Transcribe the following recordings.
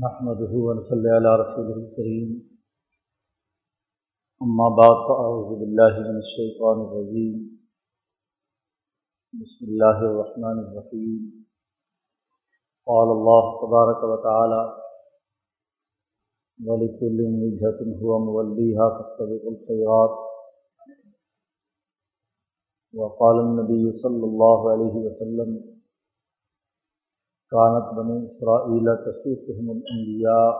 نحمده ونصلي على رسوله الكريم. أما بعد، فأعوذ بالله من الشيطان الرجيم. بسم الله الرحمن الرحيم. قال الله تبارك وتعالى ولكل وجهة هو موليها فاستبقوا الخيرات. وقال النبي صلى الله عليه وسلم کانت بنو اسرائیل تصوفهم الانبیاء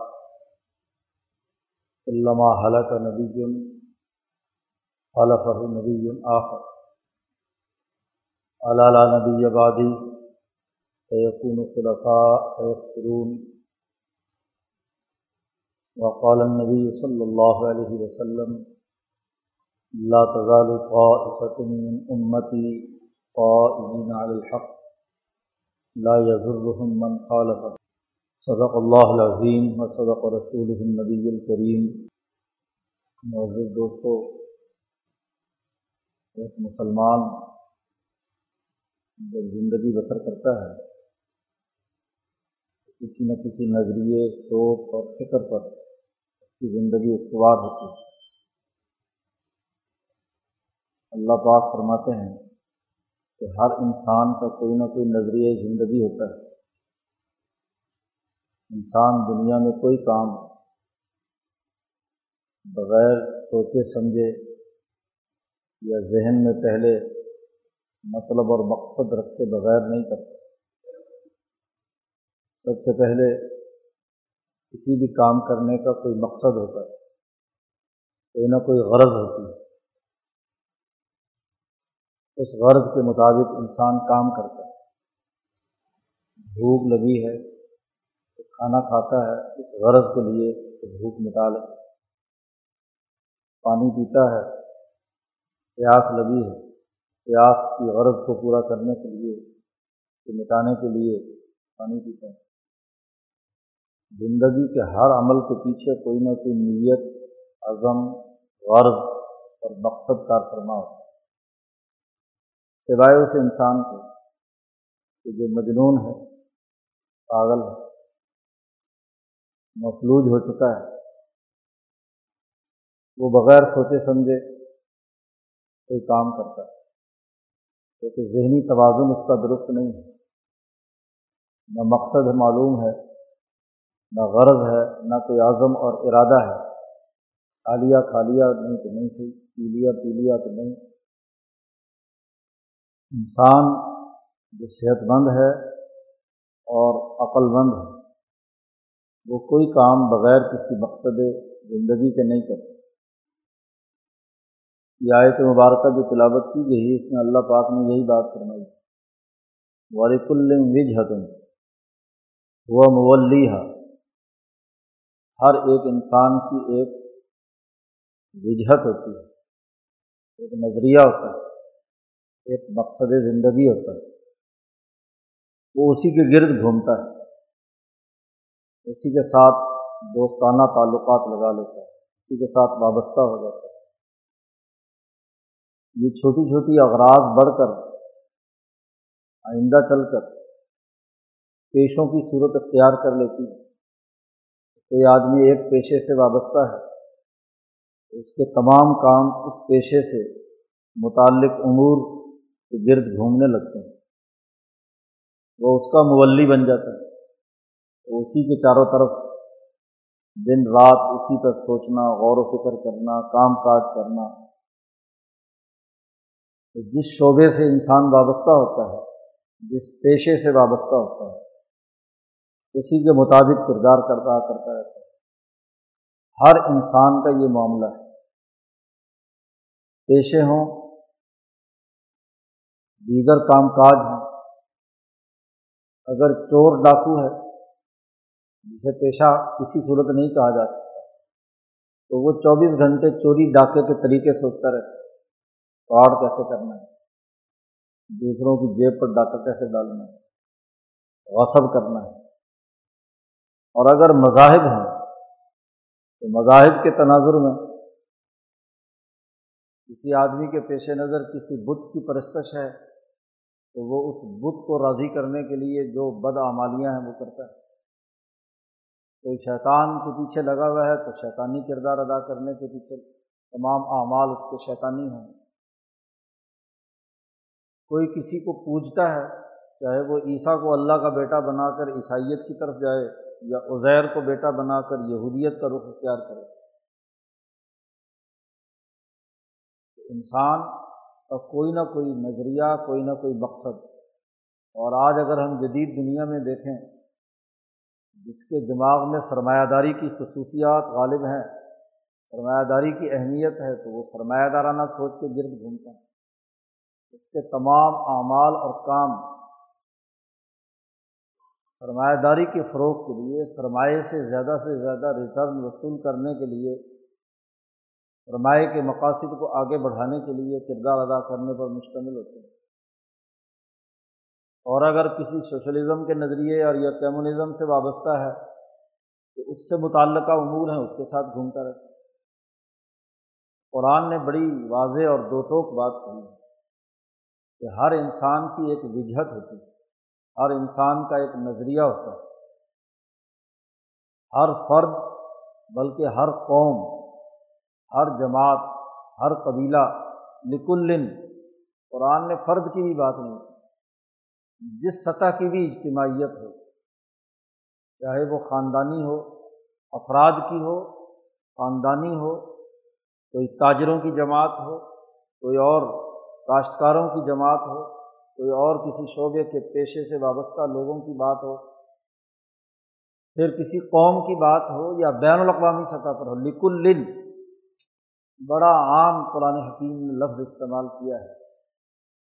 علامہ حلق نبی خلفہ نبی آخر. علالا نبی آبادی فیقون خلفاء فیقرون وقال النبی صلی اللہ علیہ وسلم لا تزال طائفة من امتی قائمین علی الحق. لا يضرهم من خالف صدق اللہ العظیم و صدق رسول النبی الکریم. معزز دوستو، ایک مسلمان جب زندگی بسر کرتا ہے، کسی نہ کسی نظریے، سوچ اور فکر پر اس کی زندگی استوار ہوتی ہے۔ اللہ پاک فرماتے ہیں کہ ہر انسان کا کوئی نہ کوئی نظریہ زندگی ہوتا ہے۔ انسان دنیا میں کوئی کام بغیر سوچے سمجھے یا ذہن میں پہلے مطلب اور مقصد رکھے بغیر نہیں کرتا۔ سب سے پہلے کسی بھی کام کرنے کا کوئی مقصد ہوتا ہے، کوئی نہ کوئی غرض ہوتی ہے۔ اس غرض کے مطابق انسان کام کرتا ہے۔ بھوک لگی ہے تو کھانا کھاتا ہے، اس غرض کے لیے تو بھوک مٹا لے۔ پانی پیتا ہے، پیاس لگی ہے، پیاس کی غرض کو پورا کرنے کے لیے کہ مٹانے کے لیے پانی پیتا ہے۔ زندگی کے ہر عمل کے پیچھے کوئی نہ کوئی نیت، عزم، غرض اور مقصد کار فرما ہوتا ہے۔ سوائے اس انسان کو کہ جو مجنون ہے، پاگل ہے، مفلوج ہو چکا ہے، وہ بغیر سوچے سمجھے کوئی کام کرتا ہے، کیونکہ ذہنی توازن اس کا درست نہیں ہے۔ نہ مقصد معلوم ہے، نہ غرض ہے، نہ کوئی عزم اور ارادہ ہے۔ کھا لیا کھا لیا نہیں تو نہیں صحیح پی لیا پی لیا تو نہیں۔ انسان جو صحت مند ہے اور عقل مند ہے، وہ کوئی کام بغیر کسی مقصد زندگی کے نہیں کرتا۔ یہ آیت مبارکہ جو تلاوت کی گئی اس میں اللہ پاک نے یہی بات فرمائی۔ وارک وج وہ مولی ہر ایک انسان کی ایک وجہت ہوتی ہے، ایک نظریہ ہوتا ہے۔ ایک مقصد زندگی ہوتا ہے۔ وہ اسی کے گرد گھومتا ہے۔ اسی کے ساتھ دوستانہ تعلقات لگا لیتا ہے۔ اسی کے ساتھ وابستہ ہو جاتا ہے۔ یہ چھوٹی چھوٹی اغراض بڑھ کر، آئندہ چل کر پیشوں کی صورت اختیار کر لیتی ہے۔ کوئی آدمی ایک پیشے سے وابستہ ہے، اس کے تمام کام اس پیشے سے متعلق امور کے گرد گھومنے لگتے ہیں۔ وہ اس کا مولی بن جاتا ہے۔ اسی کے چاروں طرف دن رات اسی پر سوچنا، غور و فکر کرنا، کام کاج کرنا۔ تو جس شعبے سے انسان وابستہ ہوتا ہے، جس پیشے سے وابستہ ہوتا ہے، اسی کے مطابق کردار کرتا کرتا رہتا ہے۔ ہر انسان کا یہ معاملہ ہے۔ پیشے ہوں دیگر کام کاج ہیں۔ اگر چور ڈاکو ہے، جسے پیشہ کسی صورت نہیں کہا جا سکتا، تو وہ چوبیس گھنٹے چوری ڈاکے کے طریقے سوچتا رہتا ہے۔ فراڈ کیسے کرنا ہے؟ دوسروں کی جیب پر ڈاکہ کیسے ڈالنا ہے؟ غصب کرنا ہے۔ اور اگر مذاہب ہیں، تو مذاہب کے تناظر میں کسی آدمی کے پیش نظر کسی بت کی پرستش ہے تو وہ اس بت کو راضی کرنے کے لیے جو بد اعمالیاں ہیں وہ کرتا ہے۔ کوئی شیطان کے پیچھے لگا ہوا ہے تو شیطانی کردار ادا کرنے کے پیچھے تمام اعمال اس کے شیطانی ہوں۔ کوئی کسی کو پوجتا ہے، چاہے وہ عیسیٰ کو اللہ کا بیٹا بنا کر عیسائیت کی طرف جائے یا عزیر کو بیٹا بنا کر یہودیت کا رخ اختیار کرے۔ انسان کا کوئی نہ کوئی نظریہ، کوئی نہ کوئی مقصد۔ اور آج اگر ہم جدید دنیا میں دیکھیں، جس کے دماغ میں سرمایہ داری کی خصوصیات غالب ہیں سرمایہ داری کی اہمیت ہے، تو وہ سرمایہ دارانہ سوچ کے گرد گھومتا ہے۔ اس کے تمام اعمال اور کام سرمایہ داری کے فروغ کے لیے، سرمایہ سے زیادہ سے زیادہ ریٹرن وصول کرنے کے لیے سرمایہ کے مقاصد کو آگے بڑھانے کے لیے کردار ادا کرنے پر مشتمل ہوتے ہیں۔ اور اگر کسی سوشلزم کے نظریے اور یا کمیونزم سے وابستہ ہے، تو اس سے متعلقہ امور ہیں، اس کے ساتھ گھومتا رہتا ہے۔ قرآن نے بڑی واضح اور دو ٹوک بات کہی ہے کہ ہر انسان کی ایک وجہت ہوتی ہے، ہر انسان کا ایک نظریہ ہوتا ہے۔ ہر فرد، بلکہ ہر قوم ہر جماعت، ہر قبیلہ نکلن قرآن نے فرد کی بھی بات نہیں کی۔ جس سطح کی بھی اجتماعیت ہو، چاہے وہ خاندانی ہو، افراد کی ہو، خاندانی ہو، کوئی تاجروں کی جماعت ہو، کوئی اور کاشتکاروں کی جماعت ہو، کوئی اور کسی شعبے کے پیشے سے وابستہ لوگوں کی بات ہو، پھر کسی قوم کی بات ہو یا بین الاقوامی سطح پر ہو، لکل بڑا عام قرآن حکیم نے لفظ استعمال کیا ہے۔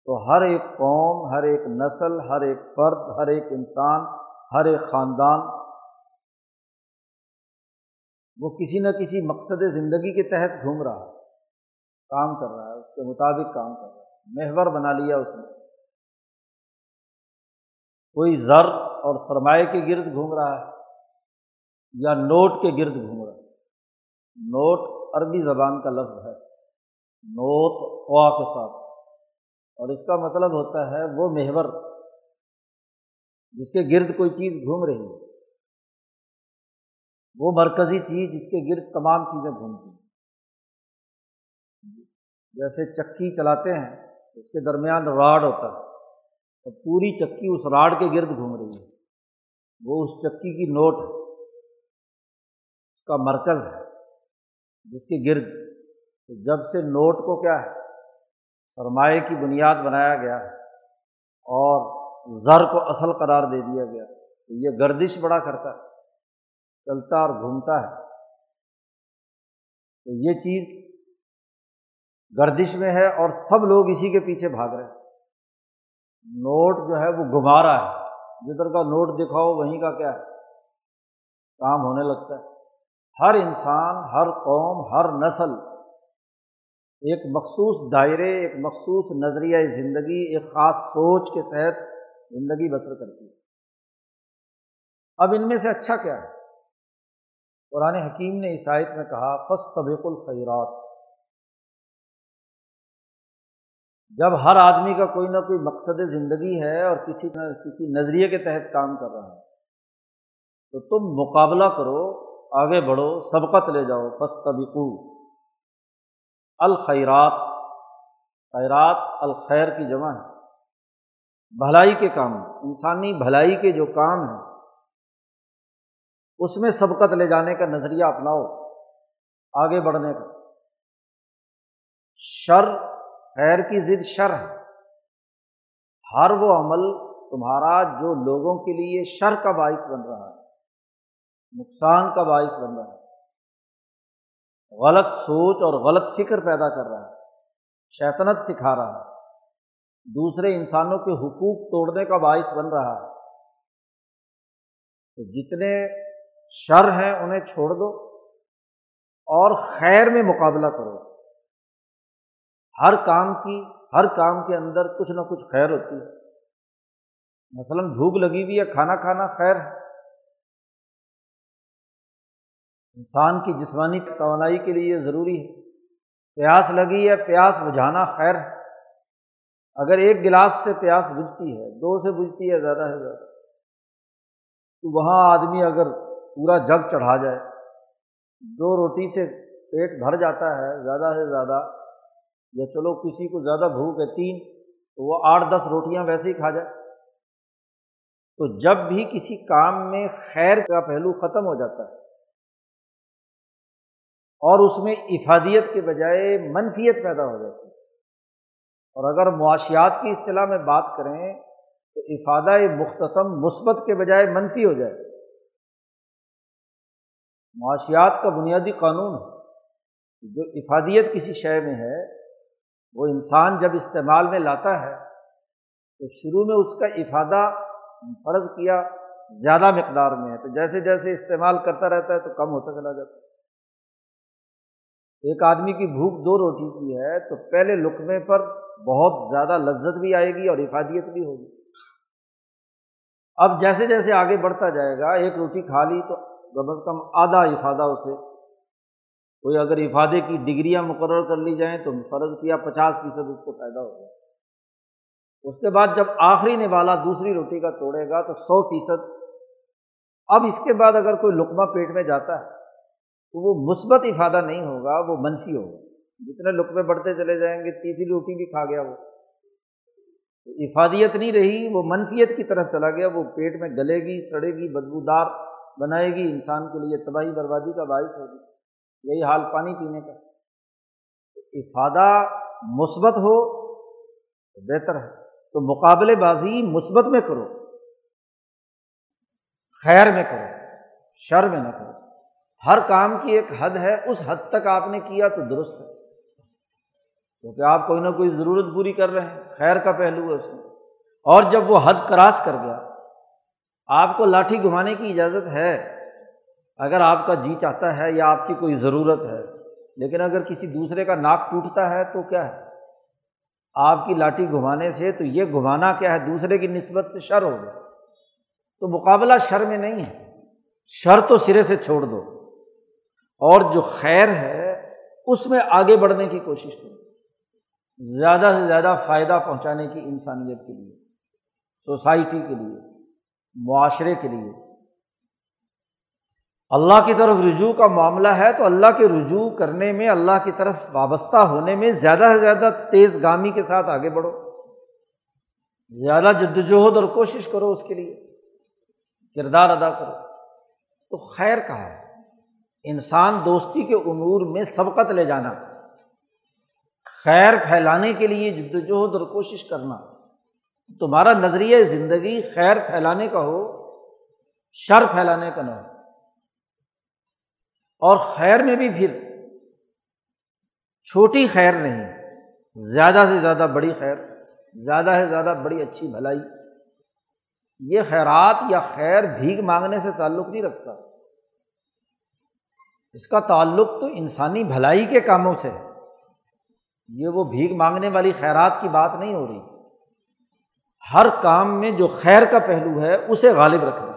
تو ہر ایک قوم، ہر ایک نسل، ہر ایک فرد، ہر ایک انسان، ہر ایک خاندان، وہ کسی نہ کسی مقصد زندگی کے تحت گھوم رہا ہے، کام کر رہا ہے، اس کے مطابق کام کر رہا ہے، محور بنا لیا اس نے۔ کوئی زر اور سرمایہ کے گرد گھوم رہا ہے یا نوٹ کے گرد گھوم رہا ہے۔ نوٹ عربی زبان کا لفظ ہے۔ نوت قوا کے ساتھ۔ اور اس کا مطلب ہوتا ہے وہ محور جس کے گرد کوئی چیز گھوم رہی ہے۔ وہ مرکزی چیز جس کے گرد تمام چیزیں گھومتی ہیں۔ جیسے چکی چلاتے ہیں، اس کے درمیان راڈ ہوتا ہے۔ اور پوری چکی اس راڈ کے گرد گھوم رہی ہے۔ وہ اس چکی کی نوٹ اس کا مرکز ہے۔ جس کے گرد۔ جب سے نوٹ کو کیا ہے، سرمایہ کی بنیاد بنایا گیا ہے اور زر کو اصل قرار دے دیا گیا، تو یہ گردش بڑا کرتا ہے، چلتا اور گھومتا ہے۔ تو یہ چیز گردش میں ہے اور سب لوگ اسی کے پیچھے بھاگ رہے ہیں۔ نوٹ جو ہے وہ گھما رہا ہے۔ جدھر کا نوٹ دکھاؤ، وہیں کا کیا ہے، کام ہونے لگتا ہے۔ ہر انسان، ہر قوم، ہر نسل ایک مخصوص دائرے، ایک مخصوص نظریہ زندگی، ایک خاص سوچ کے تحت زندگی بسر کرتی ہے۔ اب ان میں سے اچھا کیا ہے؟ قرآن حکیم نے عیسائیت میں کہا فس طبیق الخیرات۔ جب ہر آدمی کا کوئی نہ کوئی مقصد زندگی ہے اور کسی نہ کسی نظریے کے تحت کام کر رہا ہے، تو تم مقابلہ کرو آگے بڑھو، سبقت لے جاؤ پس طبقو الخیرات، خیرات الخیر کی جمع ہے بھلائی کے کام، انسانی بھلائی کے جو کام ہیں، اس میں سبقت لے جانے کا نظریہ اپناؤ، آگے بڑھنے کا۔ شر، خیر کی ضد شر ہے۔ ہر وہ عمل تمہارا جو لوگوں کے لیے شر کا باعث بن رہا ہے۔ نقصان کا باعث بن رہا ہے۔ غلط سوچ اور غلط فکر پیدا کر رہا ہے۔ شیطنت سکھا رہا ہے۔ دوسرے انسانوں کے حقوق توڑنے کا باعث بن رہا ہے۔ تو جتنے شر ہیں انہیں چھوڑ دو اور خیر میں مقابلہ کرو۔ ہر کام کی، ہر کام کے اندر کچھ نہ کچھ خیر ہوتی ہے۔ مثلاً بھوک لگی ہوئی ہے، کھانا کھانا خیر ہے۔ انسان کی جسمانی توانائی کے لیے ضروری ہے۔ پیاس لگی ہے پیاس بجھانا خیر ہے۔ اگر ایک گلاس سے پیاس بجھتی ہے، دو سے بجھتی ہے، زیادہ سے زیادہ۔ تو وہاں آدمی اگر پورا جگ چڑھا جائے، دو روٹی سے پیٹ بھر جاتا ہے، زیادہ سے زیادہ، یا چلو کسی کو زیادہ بھوک ہے تین، تو وہ آٹھ دس روٹیاں ویسے ہی کھا جائے۔ تو جب بھی کسی کام میں خیر کا پہلو ختم ہو جاتا ہے اور اس میں افادیت کے بجائے منفیت پیدا ہو جاتی ہے۔ اور اگر معاشیات کی اصطلاح میں بات کریں تو افادہ مختتم مثبت کے بجائے منفی ہو جائے۔ معاشیات کا بنیادی قانون ہے جو افادیت کسی شے میں ہے، وہ انسان جب استعمال میں لاتا ہے، تو شروع میں اس کا افادہ فرض کیا زیادہ مقدار میں ہے۔ تو جیسے جیسے استعمال کرتا رہتا ہے، تو کم ہوتا چلا جاتا ہے۔ ایک آدمی کی بھوک دو روٹی کی ہے، تو پہلے لقمے پر بہت زیادہ لذت بھی آئے گی اور افادیت بھی ہوگی۔ اب جیسے جیسے آگے بڑھتا جائے گا، ایک روٹی کھا لی تو کم از کم آدھا افادہ اسے۔ کوئی اگر افادے کی ڈگریاں مقرر کر لی جائیں تو فرض کیا پچاس فیصد اس کو پیدا ہو جائے۔ اس کے بعد جب آخری نوالا دوسری روٹی کا توڑے گا تو سو فیصد۔ اب اس کے بعد اگر کوئی لقمہ پیٹ میں جاتا ہے تو وہ مثبت افادہ نہیں ہوگا، وہ منفی ہوگا۔ جتنے لقمے بڑھتے چلے جائیں گے، تیسری روٹی بھی کھا گیا وہ۔ افادیت نہیں رہی، وہ منفیت کی طرف چلا گیا۔ وہ پیٹ میں گلے گی، سڑے گی، بدبودار بنائے گی۔ انسان کے لیے تباہی بربادی کا باعث ہوگی۔ یہی حال پانی پینے کا۔ افادہ مثبت ہو تو بہتر ہے۔ تو مقابلے بازی مثبت میں کرو۔ خیر میں کرو۔ شر میں نہ کرو۔ ہر کام کی ایک حد ہے، اس حد تک آپ نے کیا تو درست ہے۔ کیونکہ آپ کوئی نہ کوئی ضرورت پوری کر رہے ہیں، خیر کا پہلو ہے اس میں۔ اور جب وہ حد کراس کر گیا، آپ کو لاٹھی گھمانے کی اجازت ہے۔ اگر آپ کا جی چاہتا ہے یا آپ کی کوئی ضرورت ہے، لیکن اگر کسی دوسرے کا ناک ٹوٹتا ہے تو کیا ہے؟ آپ کی لاٹھی گھمانے سے تو یہ گھمانا کیا ہے، دوسرے کی نسبت سے شر ہو گیا۔ تو مقابلہ شر میں نہیں ہے۔ شر تو سرے سے چھوڑ دو۔ اور جو خیر ہے، اس میں آگے بڑھنے کی کوشش کرو۔ زیادہ سے زیادہ فائدہ پہنچانے کی انسانیت کے لیے، سوسائٹی کے لیے، معاشرے کے لیے۔ اللہ کی طرف رجوع کا معاملہ ہے تو اللہ کے رجوع کرنے میں، اللہ کی طرف وابستہ ہونے میں زیادہ سے زیادہ تیز گامی کے ساتھ آگے بڑھو۔ زیادہ جد وجہد اور کوشش کرو اس کے لیے، کردار ادا کرو۔ تو خیر کہا ہے۔ انسان دوستی کے امور میں سبقت لے جانا، خیر پھیلانے کے لیے جد وجہد اور کوشش کرنا۔ تمہارا نظریہ زندگی خیر پھیلانے کا ہو، شر پھیلانے کا نہ ہو۔ اور خیر میں بھی پھر چھوٹی خیر نہیں، زیادہ سے زیادہ بڑی خیر، زیادہ سے زیادہ بڑی اچھی بھلائی۔ یہ خیرات یا خیر بھیگ مانگنے سے تعلق نہیں رکھتا۔ اس کا تعلق تو انسانی بھلائی کے کاموں سے ہے۔ یہ وہ بھیگ مانگنے والی خیرات کی بات نہیں ہو رہی۔ ہر کام میں جو خیر کا پہلو ہے، اسے غالب رکھنا۔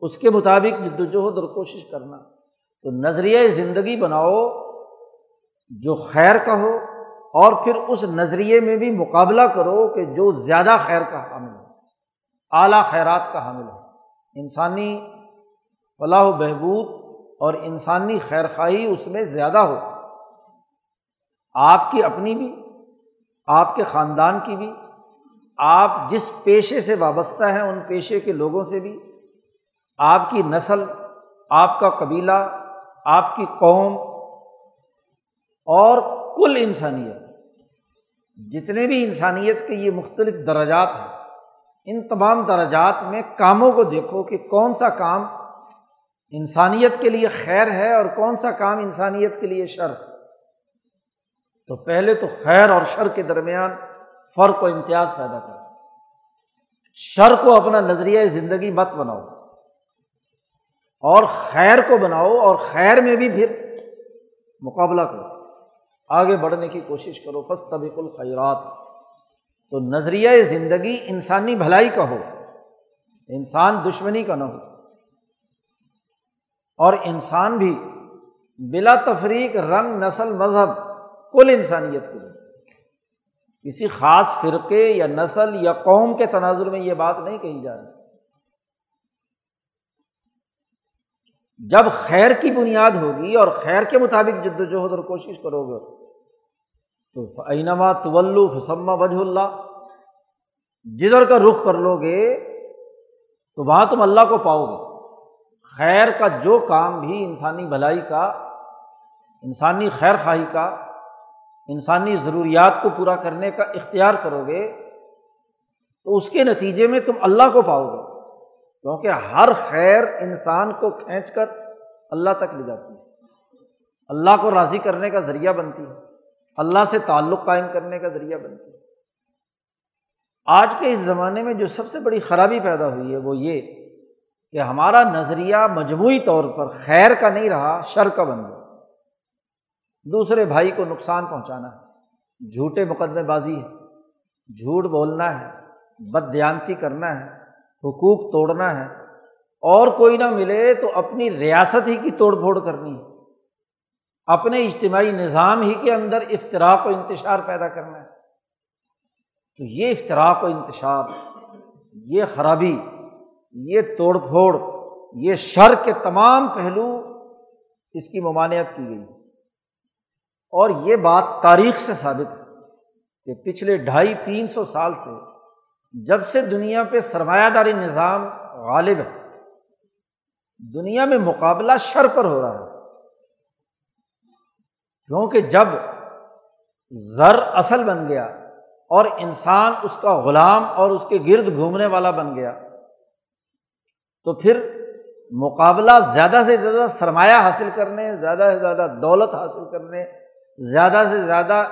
اس کے مطابق جدوجہد اور کوشش کرنا۔ تو نظریہ زندگی بناؤ جو خیر کا ہو، اور پھر اس نظریے میں بھی مقابلہ کرو کہ جو زیادہ خیر کا حامل ہو، اعلیٰ خیرات کا حامل ہو۔ انسانی فلاح و بہبود اور انسانی خیر خواہی اس میں زیادہ ہو۔ آپ کی اپنی بھی، آپ کے خاندان کی بھی، آپ جس پیشے سے وابستہ ہیں، ان پیشے کے لوگوں سے بھی۔ آپ کی نسل، آپ کا قبیلہ، آپ کی قوم اور کل انسانیت۔ جتنے بھی انسانیت کے یہ مختلف درجات ہیں، ان تمام درجات میں کاموں کو دیکھو کہ کون سا کام انسانیت کے لیے خیر ہے اور کون سا کام انسانیت کے لیے شر؟ تو پہلے تو خیر اور شر کے درمیان فرق و امتیاز پیدا کرو۔ شر کو اپنا نظریہ زندگی مت بناؤ۔ اور خیر کو بناؤ اور خیر میں بھی پھر مقابلہ کرو۔ آگے بڑھنے کی کوشش کرو۔ فس طبیق الخیرات۔ تو نظریہ زندگی انسانی بھلائی کا ہو۔ انسان دشمنی کا نہ ہو۔ اور انسان بھی بلا تفریق رنگ، نسل، مذہب، کل انسانیت کو کسی خاص فرقے یا نسل یا قوم کے تناظر میں یہ بات نہیں کہی جا رہی۔ جب خیر کی بنیاد ہوگی اور خیر کے مطابق جد وجہد اور کوشش کرو گے، تو اینما طول فسمہ وجہ اللہ جدھر کا رخ کر لو گے، تو وہاں تم اللہ کو پاؤ گے۔ خیر کا جو کام بھی انسانی بھلائی کا، انسانی خیر خواہی کا، انسانی ضروریات کو پورا کرنے کا اختیار کرو گے، تو اس کے نتیجے میں تم اللہ کو پاؤ گے۔ کیونکہ ہر خیر انسان کو کھینچ کر اللہ تک لے جاتی ہے۔ اللہ کو راضی کرنے کا ذریعہ بنتی ہے۔ اللہ سے تعلق قائم کرنے کا ذریعہ بنتی ہے۔ آج کے اس زمانے میں جو سب سے بڑی خرابی پیدا ہوئی ہے وہ یہ کہ ہمارا نظریہ مجموعی طور پر خیر کا نہیں رہا، شر کا بن گیا۔ دوسرے بھائی کو نقصان پہنچانا ہے۔ جھوٹے مقدمے بازی ہے۔ جھوٹ بولنا ہے۔ بد دیانتی کرنا ہے۔ حقوق توڑنا ہے۔ اور کوئی نہ ملے تو اپنی ریاست ہی کی توڑ پھوڑ کرنی ہے۔ اپنے اجتماعی نظام ہی کے اندر افطراک و انتشار پیدا کرنا ہے۔ تو یہ افطراک و انتشار، یہ خرابی یہ توڑ پھوڑ، یہ شر کے تمام پہلو اس کی ممانعت کی گئی۔ اور یہ بات تاریخ سے ثابت ہے کہ پچھلے ڈھائی، تین سو سال سے جب سے دنیا پہ سرمایہ داری نظام غالب ہے، دنیا میں مقابلہ شر پر ہو رہا ہے۔ کیونکہ جب زر اصل بن گیا اور انسان اس کا غلام اور اس کے گرد گھومنے والا بن گیا تو پھر مقابلہ زیادہ سے زیادہ سرمایہ حاصل کرنے، زیادہ سے زیادہ دولت حاصل کرنے، زیادہ سے زیادہ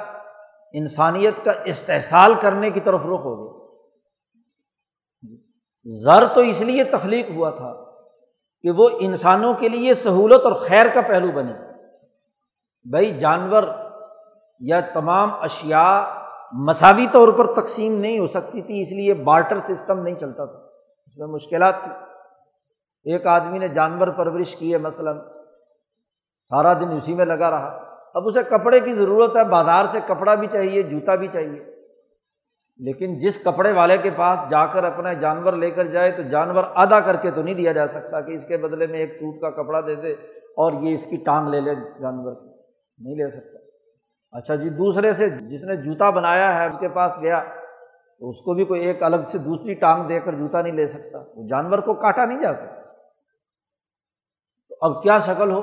انسانیت کا استحصال کرنے کی طرف رخ ہو گیا۔ زر تو اس لیے تخلیق ہوا تھا کہ وہ انسانوں کے لیے سہولت اور خیر کا پہلو بنے۔ بھائی، جانور یا تمام اشیا مساوی طور پر تقسیم نہیں ہو سکتی تھی، اس لیے بارٹر سسٹم نہیں چلتا تھا۔ اس میں مشکلات تھی ایک آدمی نے جانور پرورش کی ہے مثلاً سارا دن اسی میں لگا رہا۔ اب اسے کپڑے کی ضرورت ہے، بازار سے کپڑا بھی چاہیے، جوتا بھی چاہیے۔ لیکن جس کپڑے والے کے پاس جا کر اپنا جانور لے کر جائے تو جانور ادا کر کے تو نہیں دیا جا سکتا کہ اس کے بدلے میں ایک سوٹ کا کپڑا دے دے اور یہ اس کی ٹانگ لے لے جانور کی۔ نہیں لے سکتا۔ اچھا جی دوسرے سے جس نے جوتا بنایا ہے، اس کے پاس گیا، تو اس کو بھی کوئی ایک الگ سے دوسری ٹانگ دے کر جوتا نہیں لے سکتا۔ وہ جانور کو کاٹا نہیں جا سکتا۔ اب کیا شکل ہو؟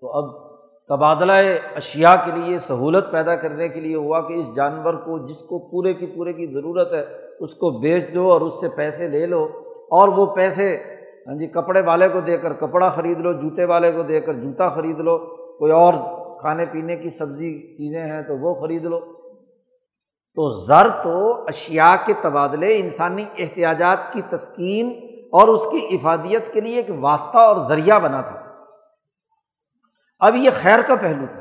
تو اب تبادلہ اشیا کے لیے، سہولت پیدا کرنے کے لیے ہوا کہ اس جانور کو، جس کو پورے کی پورے کی ضرورت ہے، اس کو بیچ دو اور اس سے پیسے لے لو۔ اور وہ پیسے ہاں جی کپڑے والے کو دے کر، کپڑا خرید لو، جوتے والے کو دے کر، جوتا خرید لو، کوئی اور کھانے پینے کی سبزی چیزیں ہیں تو وہ خرید لو۔ تو زر تو اشیا کے تبادلے، انسانی احتیاجات کی تسکین اور اس کی افادیت کے لیے ایک واسطہ اور ذریعہ بنا تھا۔ اب یہ خیر کا پہلو تھا۔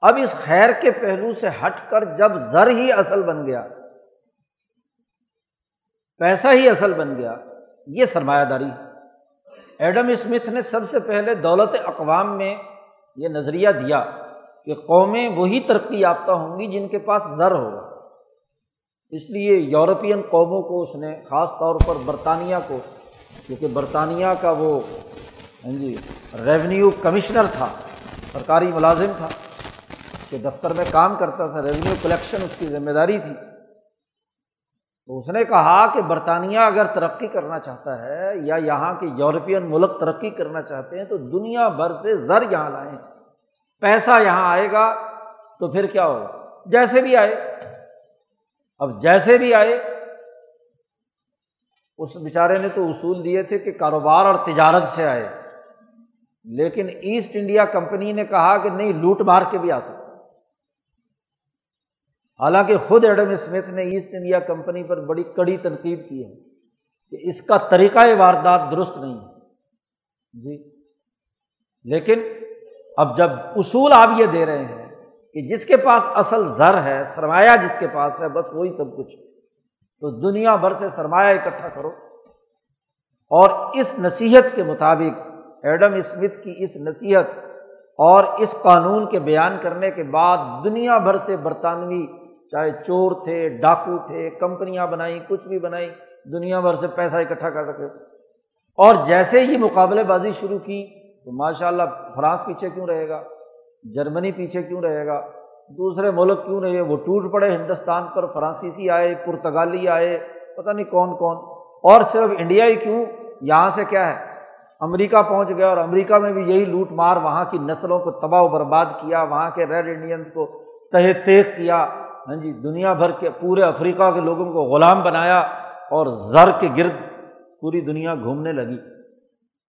اب اس خیر کے پہلو سے ہٹ کر جب زر ہی اصل بن گیا، پیسہ ہی اصل بن گیا، یہ سرمایہ داری۔ ایڈم اسمتھ نے سب سے پہلے دولت اقوام میں یہ نظریہ دیا کہ قومیں وہی ترقی یافتہ ہوں گی جن کے پاس زر ہوگا۔ اس لیے یورپین قوموں کو اس نے خاص طور پر برطانیہ کو، کیونکہ برطانیہ کا وہ ہاں جی ریونیو کمشنر تھا، سرکاری ملازم تھا اس کے دفتر میں کام کرتا تھا ریونیو کلیکشن اس کی ذمہ داری تھی۔ تو اس نے کہا کہ برطانیہ اگر ترقی کرنا چاہتا ہے یا یہاں کے یورپین ملک ترقی کرنا چاہتے ہیں تو دنیا بھر سے زر یہاں لائیں۔ پیسہ یہاں آئے گا تو پھر کیا ہوگا؟ جیسے بھی آئے۔ اب جیسے بھی آئے، اس بیچارے نے تو اصول دیے تھے کہ کاروبار اور تجارت سے آئے۔ لیکن ایسٹ انڈیا کمپنی نے کہا کہ نہیں، لوٹ مار کے بھی آ سکتا۔ حالانکہ خود ایڈم اسمتھ نے ایسٹ انڈیا کمپنی پر بڑی کڑی تنقید کی ہے کہ اس کا طریقۂ واردات درست نہیں ہے۔ جی۔ لیکن اب جب اصول آپ یہ دے رہے ہیں کہ جس کے پاس اصل زر ہے، سرمایہ جس کے پاس ہے، بس وہی سب کچھ تو دنیا بھر سے سرمایہ اکٹھا کرو۔ اور اس نصیحت کے مطابق ایڈم اسمتھ کی اس نصیحت اور اس قانون کے بیان کرنے کے بعد دنیا بھر سے برطانوی، چاہے چور تھے، ڈاکو تھے، کمپنیاں بنائیں، کچھ بھی بنائیں، دنیا بھر سے پیسہ اکٹھا کر رکھے۔ اور جیسے ہی مقابلے بازی شروع کی تو ماشاء اللہ فرانس پیچھے کیوں رہے گا؟ جرمنی پیچھے کیوں رہے گا؟ دوسرے ملک کیوں رہے وہ ٹوٹ پڑے، ہندوستان پر فرانسیسی آئے، پرتگالی آئے، پتہ نہیں کون کون۔ اور صرف انڈیا ہی کیوں؟ یہاں سے کیا ہے؟ امریکہ پہنچ گیا اور امریکہ میں بھی یہی لوٹ مار وہاں کی نسلوں کو تباہ و برباد کیا، وہاں کے ریڈ انڈین کو تہ تیخ کیا ہاں جی دنیا بھر کے پورے افریقہ کے لوگوں کو غلام بنایا اور زر کے گرد پوری دنیا گھومنے لگی۔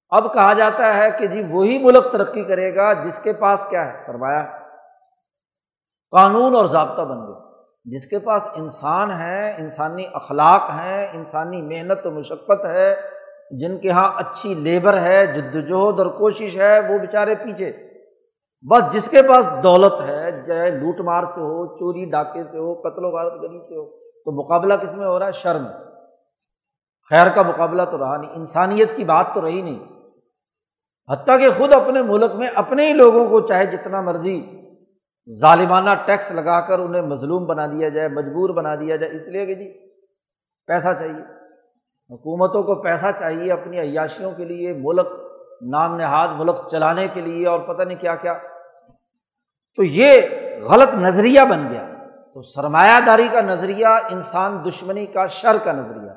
اب کہا جاتا ہے کہ جی وہی ملک ترقی کرے گا جس کے پاس کیا ہے؟ سرمایہ۔ قانون اور ضابطہ بن گیا جس کے پاس انسان ہے، انسانی اخلاق ہیں، انسانی محنت و مشقت ہے جن کے یہاں اچھی لیبر ہے، جدوجہد اور کوشش ہے، وہ بیچارے پیچھے۔ بس جس کے پاس دولت ہے، چاہے لوٹ مار سے ہو، چوری ڈاکے سے ہو، قتل و غارت گری سے ہو، تو مقابلہ کس میں ہو رہا ہے؟ شرم۔ خیر کا مقابلہ تو رہا نہیں، انسانیت کی بات تو رہی نہیں۔ حتیٰ کہ خود اپنے ملک میں اپنے ہی لوگوں کو چاہے جتنا مرضی ظالمانہ ٹیکس لگا کر انہیں مظلوم بنا دیا جائے، مجبور بنا دیا جائے، اس لیے کہ جی پیسہ چاہیے۔ حکومتوں کو پیسہ چاہیے اپنی عیاشیوں کے لیے، ملک نام نہاد ملک چلانے کے لیے اور پتہ نہیں کیا کیا۔ تو یہ غلط نظریہ بن گیا۔ تو سرمایہ داری کا نظریہ، انسان دشمنی کا شر کا نظریہ۔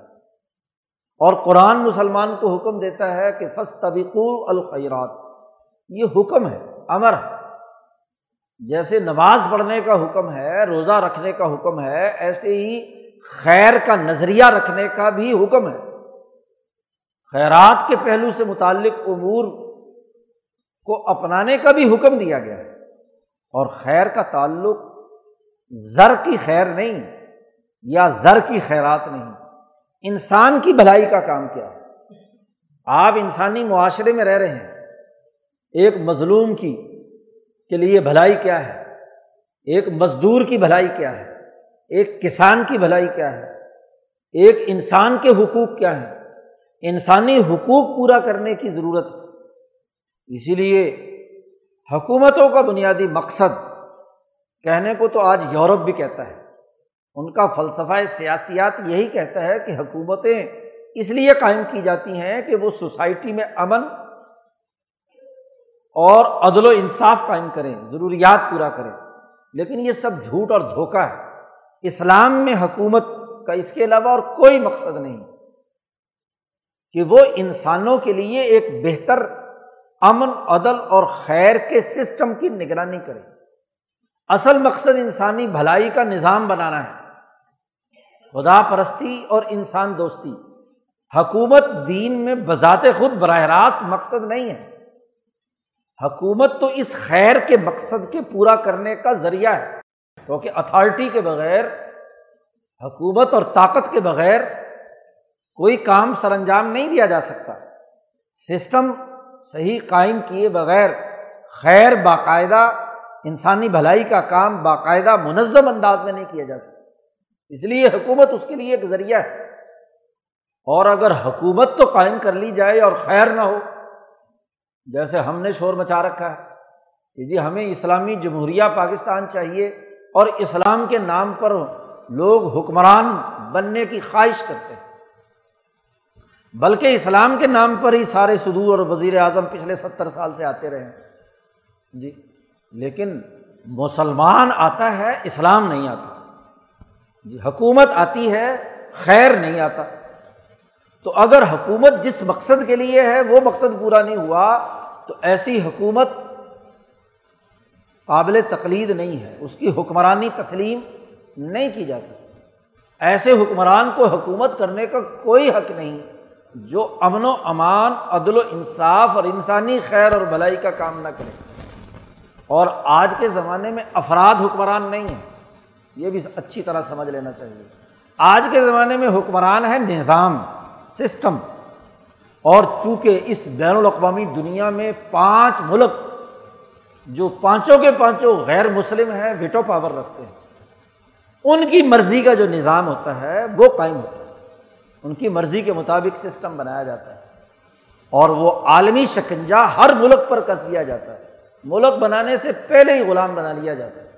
اور قرآن مسلمان کو حکم دیتا ہے کہ فس طبیق الخیرات۔ یہ حکم ہے، امر ہے۔ جیسے نماز پڑھنے کا حکم ہے، روزہ رکھنے کا حکم ہے، ایسے ہی خیر کا نظریہ رکھنے کا بھی حکم ہے۔ خیرات کے پہلو سے متعلق امور کو اپنانے کا بھی حکم دیا گیا ہے۔ اور خیر کا تعلق زر کی خیر نہیں یا زر کی خیرات نہیں۔ انسان کی بھلائی کا کام کیا ہے۔ آپ انسانی معاشرے میں رہ رہے ہیں۔ ایک مظلوم کی کے لیے بھلائی کیا ہے؟ ایک مزدور کی بھلائی کیا ہے؟ ایک کسان کی بھلائی کیا ہے؟ ایک انسان کے حقوق کیا ہے انسانی حقوق پورا کرنے کی ضرورت ہے۔ اسی لیے حکومتوں کا بنیادی مقصد کہنے کو تو آج یورپ بھی کہتا ہے۔ ان کا فلسفہ سیاسیات یہی کہتا ہے کہ حکومتیں اس لیے قائم کی جاتی ہیں کہ وہ سوسائٹی میں امن اور عدل و انصاف قائم کریں، ضروریات پورا کریں۔ لیکن یہ سب جھوٹ اور دھوکہ ہے۔ اسلام میں حکومت کا اس کے علاوہ اور کوئی مقصد نہیں۔ کہ وہ انسانوں کے لیے ایک بہتر امن، عدل اور خیر کے سسٹم کی نگرانی کرے۔ اصل مقصد انسانی بھلائی کا نظام بنانا ہے۔ خدا پرستی اور انسان دوستی۔ حکومت دین میں بذات خود براہ راست مقصد نہیں ہے۔ حکومت تو اس خیر کے مقصد کے پورا کرنے کا ذریعہ ہے۔ کیونکہ اتھارٹی کے بغیر، حکومت اور طاقت کے بغیر کوئی کام سر انجام نہیں دیا جا سکتا۔ سسٹم صحیح قائم کیے بغیر خیر باقاعدہ، انسانی بھلائی کا کام باقاعدہ منظم انداز میں نہیں کیا جا سکتا۔ اس لیے حکومت اس کے لیے ایک ذریعہ ہے۔ اور اگر حکومت تو قائم کر لی جائے اور خیر نہ ہو، جیسے ہم نے شور مچا رکھا ہے کہ جی ہمیں اسلامی جمہوریہ پاکستان چاہیے اور اسلام کے نام پر لوگ حکمران بننے کی خواہش کرتے ہیں۔ بلکہ اسلام کے نام پر ہی سارے صدور اور وزیر اعظم پچھلے ستر سال سے آتے رہے ہیں۔ جی لیکن مسلمان آتا ہے، اسلام نہیں آتا۔ جی حکومت آتی ہے، خیر نہیں آتا۔ تو اگر حکومت جس مقصد کے لیے ہے، وہ مقصد پورا نہیں ہوا، تو ایسی حکومت قابل تقلید نہیں ہے، اس کی حکمرانی تسلیم نہیں کی جا سکتی۔ ایسے حکمران کو حکومت کرنے کا کوئی حق نہیں، جو امن و امان، عدل و انصاف اور انسانی خیر اور بھلائی کا کام نہ کرے۔ اور آج کے زمانے میں افراد حکمران نہیں ہیں، یہ بھی اچھی طرح سمجھ لینا چاہیے۔ آج کے زمانے میں حکمران ہے نظام، سسٹم۔ اور چونکہ اس بین الاقوامی دنیا میں پانچ ملک جو پانچوں کے پانچوں غیر مسلم ہیں ویٹو پاور رکھتے ہیں۔ ان کی مرضی کا جو نظام ہوتا ہے، وہ قائم ہوتا ہے۔ ان کی مرضی کے مطابق سسٹم بنایا جاتا ہے۔ اور وہ عالمی شکنجا ہر ملک پر کس دیا جاتا ہے۔ ملک بنانے سے پہلے ہی غلام بنا لیا جاتا ہے۔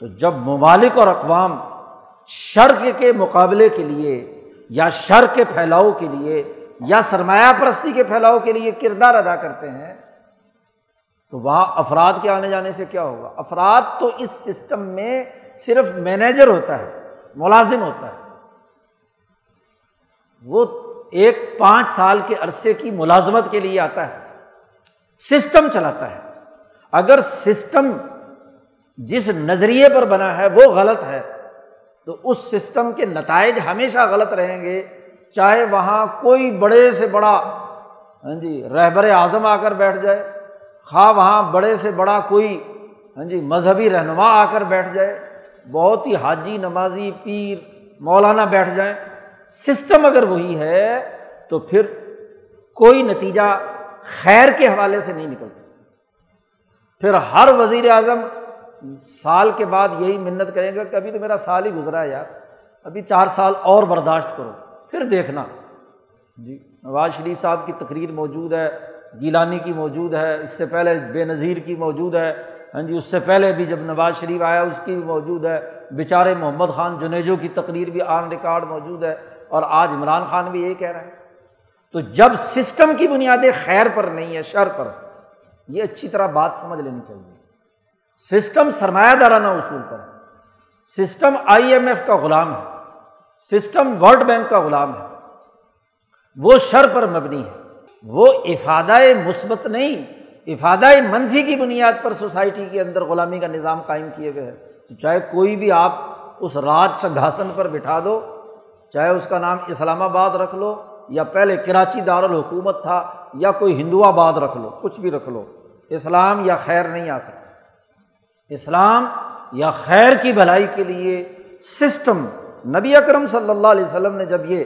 تو جب ممالک اور اقوام شرق کے مقابلے کے لیے یا شر کے پھیلاؤ کے لیے یا سرمایہ پرستی کے پھیلاؤ کے لیے کردار ادا کرتے ہیں تو وہاں افراد کے آنے جانے سے کیا ہوگا؟ افراد تو اس سسٹم میں صرف مینیجر ہوتا ہے، ملازم ہوتا ہے۔ وہ ایک پانچ سال کے عرصے کی ملازمت کے لیے آتا ہے۔ سسٹم چلاتا ہے۔ اگر سسٹم جس نظریے پر بنا ہے وہ غلط ہے، تو اس سسٹم کے نتائج ہمیشہ غلط رہیں گے۔ چاہے وہاں کوئی بڑے سے بڑا ہاں جی رہبر اعظم آ کر بیٹھ جائے۔ خواہ وہاں بڑے سے بڑا کوئی ہاں جی مذہبی رہنما آ کر بیٹھ جائے، بہت ہی حاجی، نمازی، پیر، مولانا بیٹھ جائیں، سسٹم اگر وہی ہے تو پھر کوئی نتیجہ خیر کے حوالے سے نہیں نکل سکتا۔ پھر ہر وزیر اعظم سال کے بعد یہی منت کریں گا کہ ابھی تو میرا سال ہی گزرا ہے یار، ابھی چار سال اور برداشت کرو، پھر دیکھنا۔ جی نواز شریف صاحب کی تقریر موجود ہے گیلانی کی موجود ہے، اس سے پہلے بے نظیر کی موجود ہے۔ ہاں جی اس سے پہلے بھی جب نواز شریف آیا، اس کی بھی موجود ہے۔ بیچارے محمد خان جنیجو کی تقریر بھی آن ریکارڈ موجود ہے۔ اور آج عمران خان بھی یہی کہہ رہے ہیں تو جب سسٹم کی بنیادیں خیر پر نہیں ہے شر پر، یہ اچھی طرح بات سمجھ لینی چاہیے۔ سسٹم سرمایہ دارانہ اصول پر۔ ہے سسٹم آئی ایم ایف کا غلام ہے۔ سسٹم ورلڈ بینک کا غلام ہے۔ وہ شر پر مبنی ہے۔ وہ افادہ مثبت نہیں، افادہ منفی کی بنیاد پر سوسائٹی کے اندر غلامی کا نظام قائم کیے ہوئے ہیں۔ چاہے کوئی بھی آپ اس راج سنگھاسن پر بٹھا دو، چاہے اس کا نام اسلام آباد رکھ لو، یا پہلے کراچی دارالحکومت تھا، یا کوئی ہندو آباد رکھ لو، کچھ بھی رکھ لو، اسلام یا خیر نہیں آ سکتا۔ اسلام یا خیر کی بھلائی کے لیے سسٹم نبی اکرم صلی اللہ علیہ وسلم نے جب یہ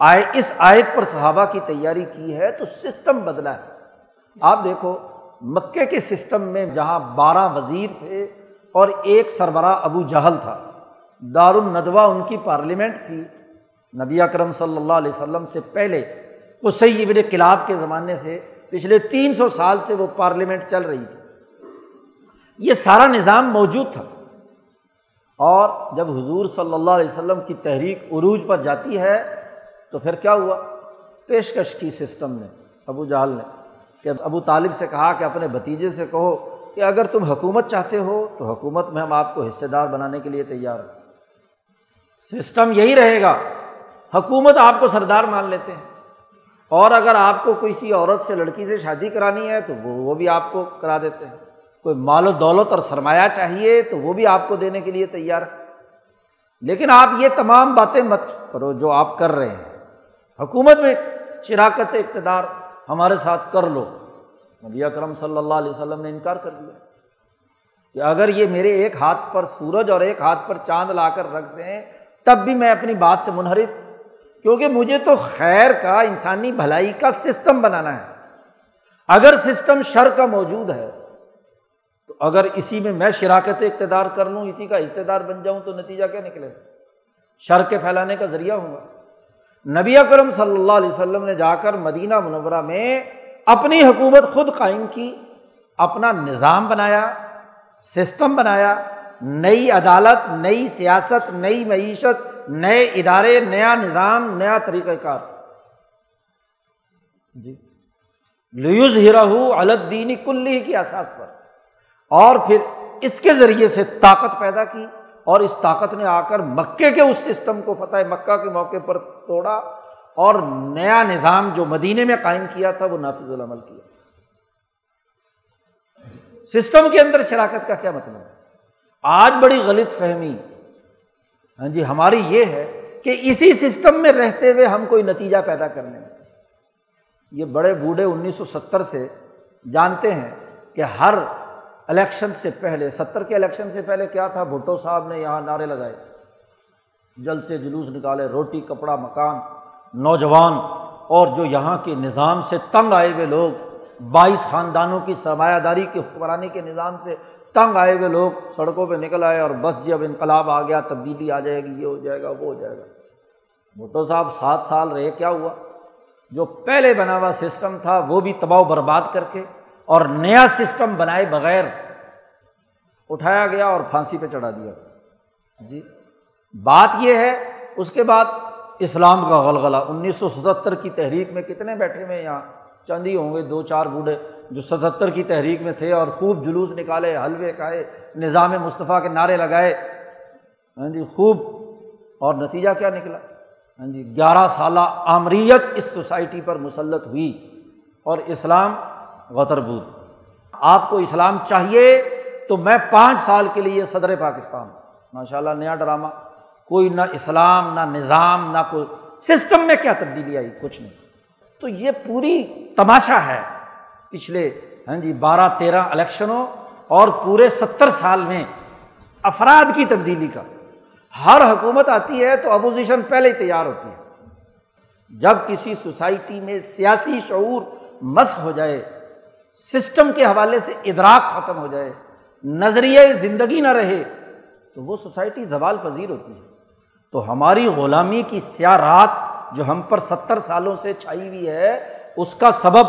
آئے، اس آیت پر صحابہ کی تیاری کی ہے تو سسٹم بدلا ہے۔ آپ دیکھو مکے کے سسٹم میں جہاں بارہ وزیر تھے اور ایک سربراہ ابو جہل تھا دار الندوا ان کی پارلیمنٹ تھی۔ نبی اکرم صلی اللہ علیہ وسلم سے پہلے اسی ابن کلاب کے زمانے سے پچھلے تین سو سال سے وہ پارلیمنٹ چل رہی تھی۔ یہ سارا نظام موجود تھا۔ اور جب حضور صلی اللہ علیہ وسلم کی تحریک عروج پر جاتی ہے تو پھر کیا ہوا؟ پیشکش کی سسٹم نے، ابو جہل نے، کہ ابو طالب سے کہا کہ اپنے بھتیجے سے کہو کہ اگر تم حکومت چاہتے ہو تو حکومت میں ہم آپ کو حصے دار بنانے کے لیے تیار ہیں۔ سسٹم یہی رہے گا۔ حکومت آپ کو سردار مان لیتے ہیں۔ اور اگر آپ کو کسی عورت سے لڑکی سے شادی کرانی ہے تو وہ وہ بھی آپ کو کرا دیتے ہیں۔ کوئی مال و دولت اور سرمایہ چاہیے تو وہ بھی آپ کو دینے کے لیے تیار ہے۔ لیکن آپ یہ تمام باتیں مت کرو جو آپ کر رہے ہیں۔ حکومت میں شراکت اقتدار ہمارے ساتھ کر لو۔ نبی اکرم صلی اللہ علیہ وسلم نے انکار کر دیا کہ اگر یہ میرے ایک ہاتھ پر سورج اور ایک ہاتھ پر چاند لا کر رکھ دیں، تب بھی میں اپنی بات سے منحرف۔ کیونکہ مجھے تو خیر کا، انسانی بھلائی کا سسٹم بنانا ہے۔ اگر سسٹم شر کا موجود ہے، تو اگر اسی میں میں شراکت اقتدار کر لوں، اسی کا حصے دار بن جاؤں، تو نتیجہ کیا نکلے؟ شر کے پھیلانے کا ذریعہ ہوں۔ گا نبی اکرم صلی اللہ علیہ وسلم نے جا کر مدینہ منورہ میں اپنی حکومت خود قائم کی، اپنا نظام بنایا، سسٹم بنایا، نئی عدالت، نئی سیاست، نئی معیشت، نئے ادارے، نیا نظام، نیا طریقۂ کار۔ جی۔ لیوز ہیرا الدینی کلی کی احساس پر۔ اور پھر اس کے ذریعے سے طاقت پیدا کی۔ اور اس طاقت نے آ کر مکے کے اس سسٹم کو فتح مکہ کے موقع پر توڑا اور نیا نظام جو مدینے میں قائم کیا تھا وہ نافذ العمل کیا۔ سسٹم کے اندر شراکت کا کیا مطلب ہے؟ آج بڑی غلط فہمی۔ ہاں جی ہماری یہ ہے کہ اسی سسٹم میں رہتے ہوئے ہم کوئی نتیجہ پیدا کرنے میں۔ یہ بڑے بوڑھے انیس سو ستر سے جانتے ہیں کہ ہر الیکشن سے پہلے، ستر کے الیکشن سے پہلے کیا تھا؟ بھٹو صاحب نے یہاں نعرے لگائے۔ جلد سے جلوس نکالے، روٹی، کپڑا، مکان، نوجوان، اور جو یہاں کے نظام سے تنگ آئے ہوئے لوگ، بائیس خاندانوں کی سرمایہ داری کی حکمرانی کے نظام سے تنگ آئے ہوئے لوگ سڑکوں پہ نکل آئے اور بس جب انقلاب آ گیا، تبدیلی آ جائے گی، یہ ہو جائے گا، وہ ہو جائے گا۔ بھٹو صاحب سات سال رہے، کیا ہوا؟ جو پہلے بنا ہوا سسٹم تھا، وہ بھی تباہ و برباد کر کے اور نیا سسٹم بنائے بغیر اٹھایا گیا اور پھانسی پہ چڑھا دیا جی۔ بات یہ ہے، اس کے بعد اسلام کا غلغلہ۔ انیس سو ستہتر کی تحریک میں کتنے بیٹھے ہوئے یہاں؟ چند ہی ہوں گے، دو چار بوڑھے جو ستہتر کی تحریک میں تھے اور خوب جلوس نکالے، حلوے کھائے، نظام مصطفیٰ کے نعرے لگائے۔ ہاں جی خوب۔ اور نتیجہ کیا نکلا؟ ہاں جی گیارہ سالہ آمریت اس سوسائٹی پر مسلط ہوئی اور اسلام غتر بود آپ کو اسلام چاہیے تو میں پانچ سال کے لیے صدر پاکستان ماشاء اللہ نیا ڈرامہ۔ کوئی نہ اسلام، نہ نظام، نہ کوئی۔ سسٹم میں کیا تبدیلی آئی؟ کچھ نہیں۔ تو یہ پوری تماشا ہے۔ پچھلے ہاں جی بارہ، تیرہ الیکشنوں اور پورے ستر سال میں افراد کی تبدیلی کا۔ ہر حکومت آتی ہے تو اپوزیشن پہلے ہی تیار ہوتی ہے۔ جب کسی سوسائٹی میں سیاسی شعور مس ہو جائے سسٹم کے حوالے سے ادراک ختم ہو جائے نظریے زندگی نہ رہے، تو وہ سوسائٹی زوال پذیر ہوتی ہے۔ تو ہماری غلامی کی سیاہ رات جو ہم پر ستر سالوں سے چھائی ہوئی ہے، اس کا سبب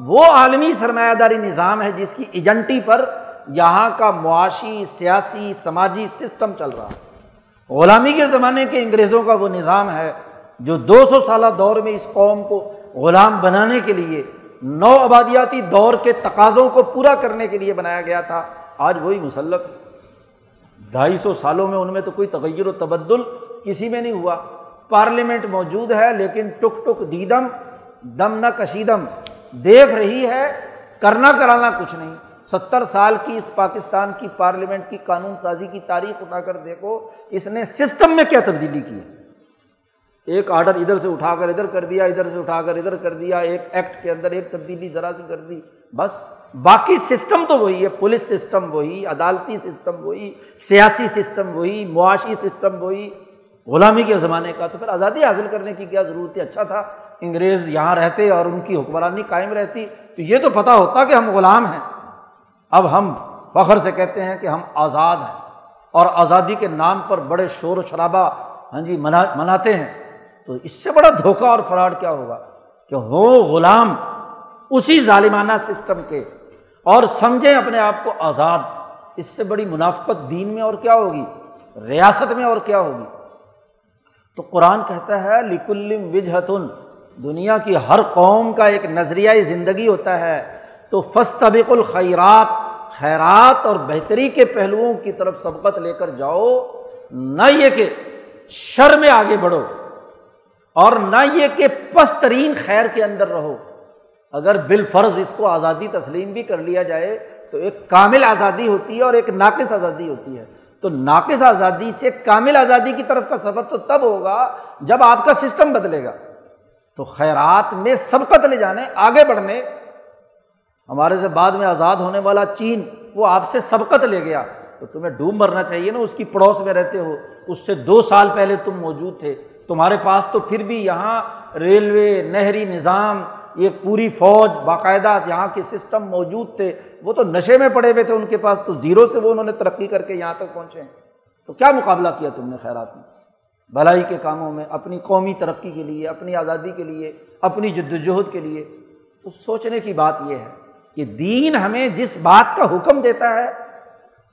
وہ عالمی سرمایہ داری نظام ہے جس کی ایجنٹی پر یہاں کا معاشی، سیاسی، سماجی سسٹم چل رہا ہے۔ غلامی کے زمانے کے انگریزوں کا وہ نظام ہے جو دو سو سالہ دور میں اس قوم کو غلام بنانے کے لیے نو آبادیاتی دور کے تقاضوں کو پورا کرنے کے لیے بنایا گیا تھا۔ آج وہی مسلط۔ ڈھائی سو سالوں میں ان میں تو کوئی تغیر و تبدل کسی میں نہیں ہوا۔ پارلیمنٹ موجود ہے، لیکن ٹک ٹک دیدم، دم نہ کشیدم۔ دیکھ رہی ہے، کرنا کرانا کچھ نہیں۔ ستر سال کی اس پاکستان کی پارلیمنٹ کی قانون سازی کی تاریخ اٹھا کر دیکھو، اس نے سسٹم میں کیا تبدیلی کی ہے؟ ایک آڈر ادھر سے اٹھا کر ادھر کر دیا، ادھر سے اٹھا کر ادھر کر دیا، ایک ایکٹ کے اندر ایک تبدیلی ذرا سی کر دی، بس۔ باقی سسٹم تو وہی ہے، پولیس سسٹم وہی، عدالتی سسٹم وہی، سیاسی سسٹم وہی، معاشی سسٹم وہی۔ غلامی کے زمانے کا تو پھر آزادی حاصل کرنے کی کیا ضرورت ہے اچھا تھا۔ انگریز یہاں رہتے اور ان کی حکمرانی قائم رہتی۔ تو یہ تو پتہ ہوتا کہ ہم غلام ہیں۔ اب ہم فخر سے کہتے ہیں کہ ہم آزاد ہیں اور آزادی کے نام پر بڑے شور و شرابہ ہاں جی منا، مناتے ہیں۔ تو اس سے بڑا دھوکہ اور فراڈ کیا ہوگا کہ ہو غلام اسی ظالمانہ سسٹم کے اور سمجھیں اپنے آپ کو آزاد۔ اس سے بڑی منافقت دین میں اور کیا ہوگی؟ ریاست میں اور کیا ہوگی؟ تو قرآن کہتا ہے لکلم وجہتن دنیا کی ہر قوم کا ایک نظریہ زندگی ہوتا ہے۔ تو فستبق الخیرات، خیرات اور بہتری کے پہلوؤں کی طرف سبقت لے کر جاؤ، نہ یہ کہ شر میں آگے بڑھو۔ اور نہ یہ کہ پسترین خیر کے اندر رہو۔ اگر بال فرض اس کو آزادی تسلیم بھی کر لیا جائے، تو ایک کامل آزادی ہوتی ہے اور ایک ناقص آزادی ہوتی ہے۔ تو ناقص آزادی سے کامل آزادی کی طرف کا سفر تو تب ہوگا جب آپ کا سسٹم بدلے گا۔ تو خیرات میں سبقت لے جانے، آگے بڑھنے۔ ہمارے سے بعد میں آزاد ہونے والا چین، وہ آپ سے سبقت لے گیا۔ تو تمہیں ڈوب مرنا چاہیے نا، اس کی پڑوس میں رہتے ہو۔ اس سے دو سال پہلے تم موجود تھے۔ تمہارے پاس تو پھر بھی یہاں ریلوے، نہری نظام، یہ پوری فوج، باقاعدہ یہاں کے سسٹم موجود تھے، وہ تو نشے میں پڑے ہوئے تھے ان کے پاس، تو زیرو سے وہ انہوں نے ترقی کر کے یہاں تک پہنچے ہیں۔ تو کیا مقابلہ کیا تم نے خیرات میں؟ بھلائی کے کاموں میں، اپنی قومی ترقی کے لیے، اپنی آزادی کے لیے، اپنی جد وجہد کے لیے۔ تو سوچنے کی بات یہ ہے کہ دین ہمیں جس بات کا حکم دیتا ہے،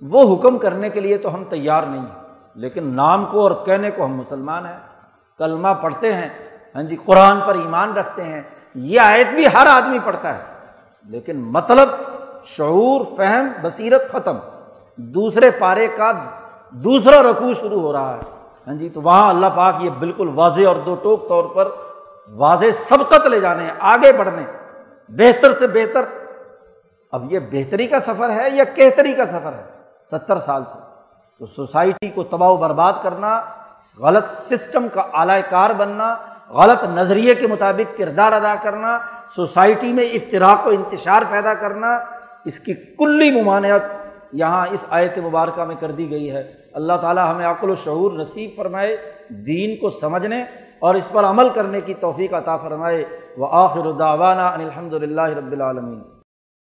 وہ حکم کرنے کے لیے تو ہم تیار نہیں ہیں۔ لیکن نام کو اور کہنے کو ہم مسلمان ہیں۔ کلمہ پڑھتے ہیں ہاں جی قرآن پر ایمان رکھتے ہیں، یہ آیت بھی ہر آدمی پڑھتا ہے۔ لیکن مطلب شعور، فہم، بصیرت ختم۔ دوسرے پارے کا دوسرا رقو شروع ہو رہا ہے۔ ہاں جی تو وہاں اللہ پاک یہ بالکل واضح اور دو ٹوک طور پر واضح سبقت لے جانے آگے بڑھنے بہتر سے بہتر۔ اب یہ بہتری کا سفر ہے یا کہتری کا سفر ہے؟ ستر سال سے۔ تو سوسائٹی کو تباہ و برباد کرنا غلط سسٹم کا اعلی کار بننا، غلط نظریے کے مطابق کردار ادا کرنا، سوسائٹی میں افطراک و انتشار پیدا کرنا، اس کی کلی ممانعت یہاں اس آیت مبارکہ میں کر دی گئی ہے۔ اللہ تعالیٰ ہمیں عقل و شعور نصیب فرمائے، دین کو سمجھنے اور اس پر عمل کرنے کی توفیق عطا فرمائے۔ وہ آخر الداوانہ الحمد للہ رب العالمین۔